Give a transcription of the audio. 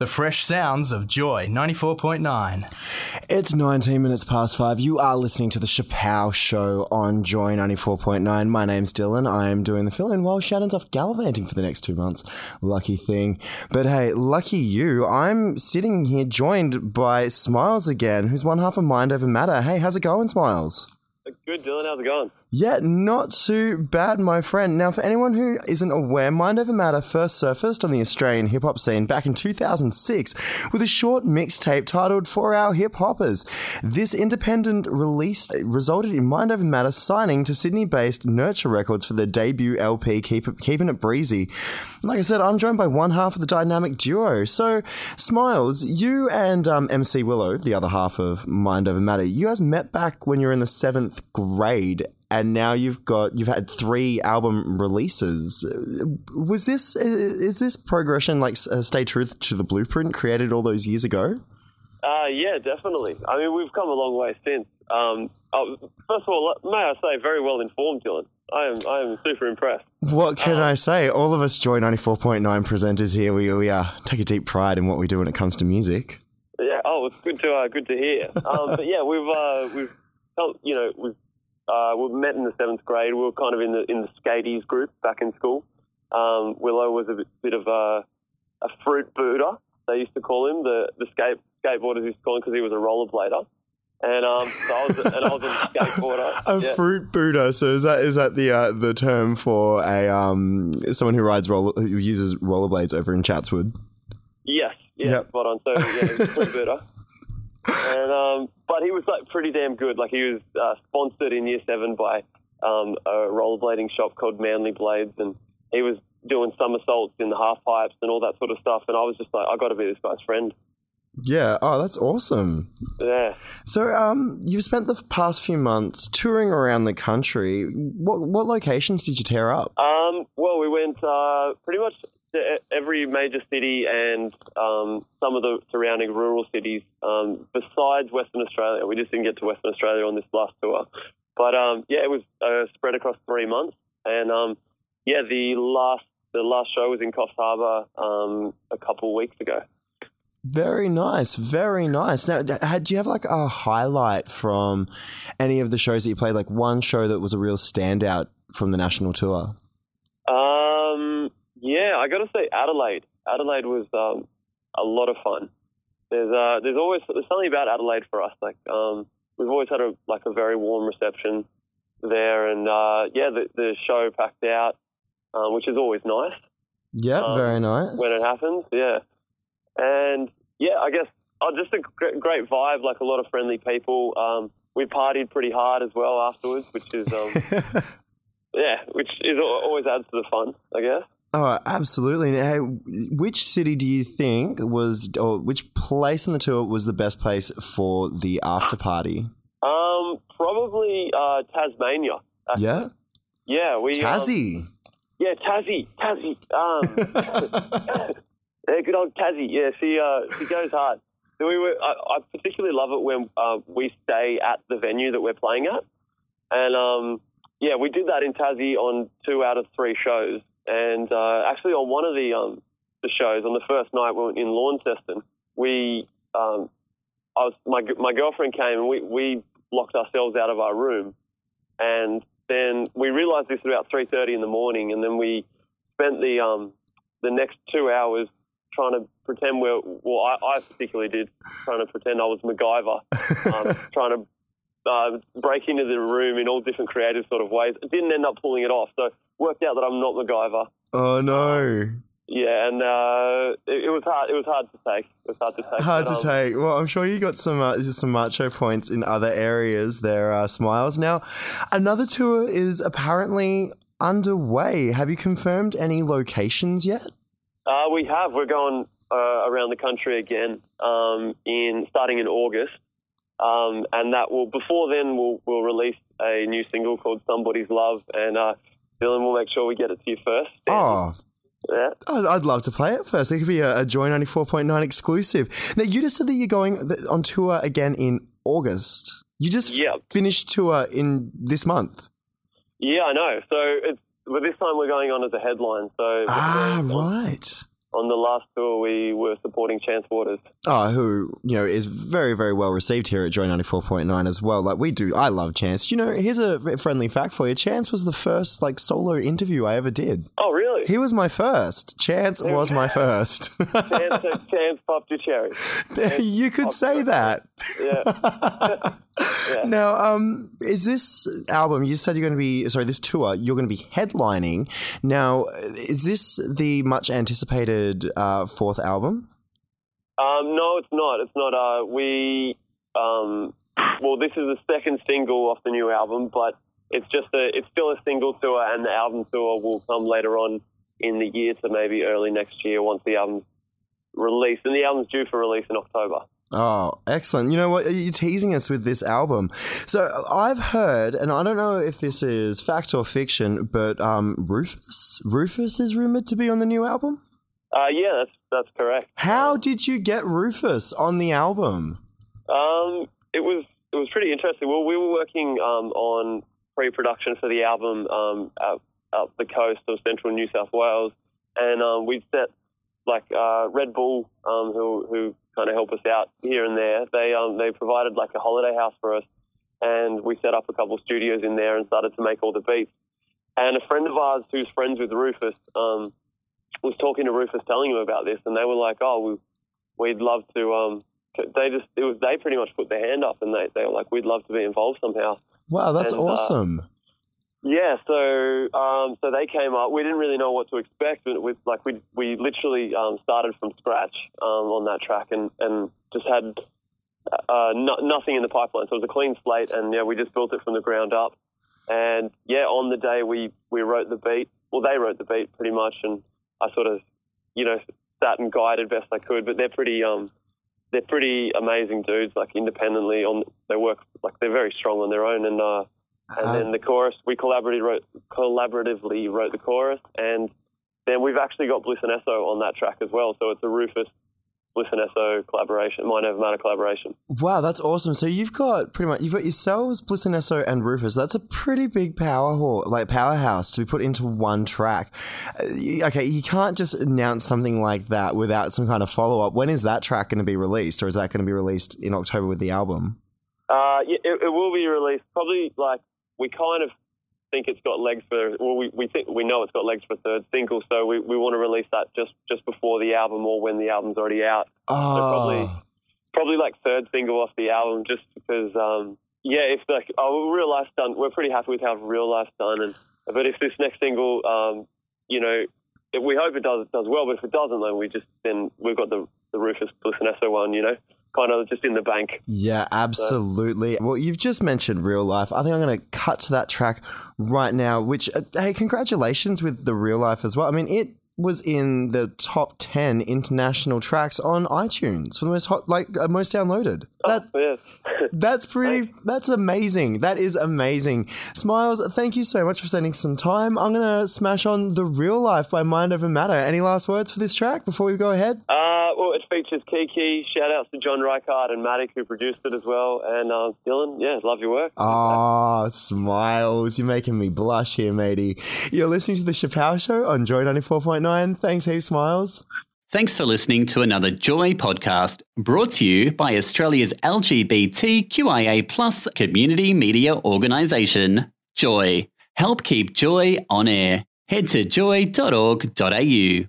The fresh sounds of Joy 94.9. It's 19 minutes past five. You are listening to the Shapow Show on Joy 94.9. My name's Dylan. I am doing the fill in while Shannon's off gallivanting for the next two months. Lucky thing. But hey, lucky you. I'm sitting here joined by Smiles again, who's one half of Mind Over Matter. Hey, how's it going, Smiles? Good, Dylan. How's it going? Yeah, not too bad, my friend. Now, for anyone who isn't aware, Mind Over Matter first surfaced on the Australian hip hop scene back in 2006 with a short mixtape titled For Our Hip Hoppers. This independent release resulted in Mind Over Matter signing to Sydney based Nurture Records for their debut LP, Keep it, Keeping It Breezy. Like I said, I'm joined by one half of the dynamic duo. So, Smiles, you and um, MC Willow, the other half of Mind Over Matter, you guys met back when you were in the seventh grade and now you've got you've had three album releases. Was this is this progression like uh, stay true to the blueprint created all those years ago? Uh, yeah, definitely. I mean, we've come a long way since. Um, oh, first of all, may I say, very well informed, Dylan. I am I am super impressed. What can um, I say? All of us Joy ninety four point nine presenters here, we we uh, take a deep pride in what we do when it comes to music. Yeah. Oh, it's good to uh, good to hear. Um, but yeah, we've uh, we've you know we've uh, we met in the seventh grade. We were kind of in the in the skaties group back in school. Um, Willow was a bit, bit of a, a fruit booter. They used to call him the the skate skateboarders used to call him because he was a rollerblader. And um, so I was, and I was a skateboarder. a yeah. fruit booter. So is that is that the uh, the term for a um someone who rides roller who uses rollerblades over in Chatswood? Yes. Yeah. Yep. Spot on. So yeah, fruit booter and um, but he was like pretty damn good. Like he was uh, sponsored in year seven by um, a rollerblading shop called Manly Blades, and he was doing somersaults in the half pipes and all that sort of stuff. And I was just like, I got to be this guy's friend. Yeah. Oh, that's awesome. Yeah. So, um, you've spent the past few months touring around the country. What what locations did you tear up? Um, well, we went uh, pretty much every major city and um, some of the surrounding rural cities um, besides Western Australia. We just didn't get to Western Australia on this last tour. But um, yeah, it was uh, spread across three months. And um, yeah, the last the last show was in Coffs Harbour um, a couple of weeks ago. Very nice, very nice. Now, had do you have like a highlight from any of the shows that you played? Like one show that was a real standout from the national tour? Yeah, I got to say Adelaide. Adelaide was um, a lot of fun. There's uh, there's always there's something about Adelaide for us. Like um, we've always had a like a very warm reception there, and uh, yeah, the, the show packed out, um, which is always nice. Yeah, um, very nice when it happens. Yeah, and yeah, I guess oh, just a great vibe. Like a lot of friendly people. Um, we partied pretty hard as well afterwards, which is um, yeah, which is always adds to the fun, I guess. Oh, absolutely. Which city do you think was, or which place on the tour was the best place for the after party? Um, probably uh, Tasmania. Actually. Yeah. Yeah, we. Tassie. Um, yeah, Tassie, Tassie. Um, yeah, good old Tassie. Yeah, she uh, she goes hard. So we were. I, I particularly love it when uh, we stay at the venue that we're playing at, and um, yeah, we did that in Tassie on two out of three shows. And uh, actually, on one of the um, the shows, on the first night we were in Launceston, we um, I was my my girlfriend came and we we locked ourselves out of our room, and then we realised this about three thirty in the morning, and then we spent the um the next two hours trying to pretend we're well I, I particularly did trying to pretend I was MacGyver, um, trying to uh, break into the room in all different creative sort of ways. It didn't end up pulling it off, so worked out that I'm not MacGyver. Oh no. Yeah, and uh, it, it, was hard. It was hard to take. It was hard to take. Hard to um, take. Well, I'm sure you got some uh, some macho points in other areas. There are smiles. Now, another tour is apparently underway. Have you confirmed any locations yet? Uh, we have. We're going uh, around the country again. Um, in starting in August. Um, and that will before then we'll we'll release a new single called Somebody's Love, and uh, Dylan we'll make sure we get it to you first. Oh, Yeah. I'd, love to play it first. It could be a, a Joy 94.9 exclusive. Now, you just said that you're going on tour again in August. You just Yeah. finished tour in this month. Yeah, I know. So it's but this time we're going on as a headline. So Ah, right. On the last tour we were supporting Chance Waters. Oh, who, you know, is very, very well received here at Joy 94.9 as well. Like, we do. I love Chance. You know, here's a friendly fact for you. Chance was the first, like, solo interview I ever did. Oh, really? He was my first. Chance was my first. Chance, Chance popped your cherry. you could say that. Yeah. Now, um, is this album? You said you're going to be sorry. This tour you're going to be headlining. Now, is this the much anticipated uh, fourth album? Um, no, it's not. It's not. Uh, we, um, well, this is the second single off the new album, but it's just a, it's still a single tour, and the album tour will come later on in the year so maybe early next year once the album's released, and the album's due for release in October. Oh, excellent. You know what? You're teasing us with this album. So I've heard, and I don't know if this is fact or fiction, but um, Rufus, Rufus is rumored to be on the new album. Uh, yeah, that's that's correct. How did you get Rufus on the album? Um, it was it was pretty interesting. Well, we were working um, on pre-production for the album um, up, up the coast of central New South Wales, and um, we'd set like uh, Red Bull, um, who who kind of help us out here and there. They um, they provided like a holiday house for us, and we set up a couple of studios in there and started to make all the beats. And a friend of ours who's friends with Rufus um, was talking to Rufus, telling him about this, and they were like, "Oh, we, we'd love to." Um, they just it was they pretty much put their hand up, and they they were like, "We'd love to be involved somehow." Wow, that's And, uh, awesome. Yeah, so um, so they came up. We didn't really know what to expect, but with like we we literally um, started from scratch um, on that track, and and just had uh, no, nothing in the pipeline. So it was a clean slate, and yeah, we just built it from the ground up. And yeah, on the day we we wrote the beat. Well, they wrote the beat pretty much, and I sort of you know sat and guided best I could. But they're pretty um they're pretty amazing dudes. Like independently on they work like they're very strong on their own, and uh, and Uh, then the chorus, we collaboratively wrote, collaboratively wrote the chorus, and then we've actually got Bliss and Esso on that track as well. So it's a Rufus, Bliss and Esso collaboration, Mind Over Matter collaboration. Wow, that's awesome. So you've got pretty much you've got yourselves, Bliss and Esso, and Rufus. That's a pretty big power like powerhouse to be put into one track. Uh, Okay, you can't just announce something like that without some kind of follow up. When is that track going to be released, or is that going to be released in October with the album? Uh, yeah, it, it will be released probably like we kind of think it's got legs for. Well, we, we think we know it's got legs for third single, so we, we want to release that just just before the album or when the album's already out. Oh, probably- probably like third single off the album, just because. Um, yeah, if like oh, real life's done, we're pretty happy with how real life's done, and but if this next single, um, you know, if we hope it does does well, but if it doesn't, then we just then we've got the the Rufus Bliss and Esso one, you know, kind of just in the bank. Yeah, absolutely. Well, you've just mentioned real life. I think I'm going to cut to that track right now. Which, uh, hey, congratulations with the real life as well. I mean, it was in the top ten international tracks on iTunes for the most hot, like uh, most downloaded. That Oh, yeah. that's pretty. That's amazing. That is amazing. Smiles, thank you so much for spending some time. I'm gonna smash on the real life by Mind Over Matter. Any last words for this track before we go ahead? Uh, features Kiki. Shout outs to John Reichard and Matic who produced it as well, and uh, Dylan. Yeah, love your work. Oh, smiles. You're making me blush here, matey. You're listening to The Shapow Show on Joy 94.9. Thanks, heaps, Smiles. Thanks for listening to another Joy podcast brought to you by Australia's LGBTQIA plus community media organisation, Joy. Help keep Joy on air. Head to joy.org.au.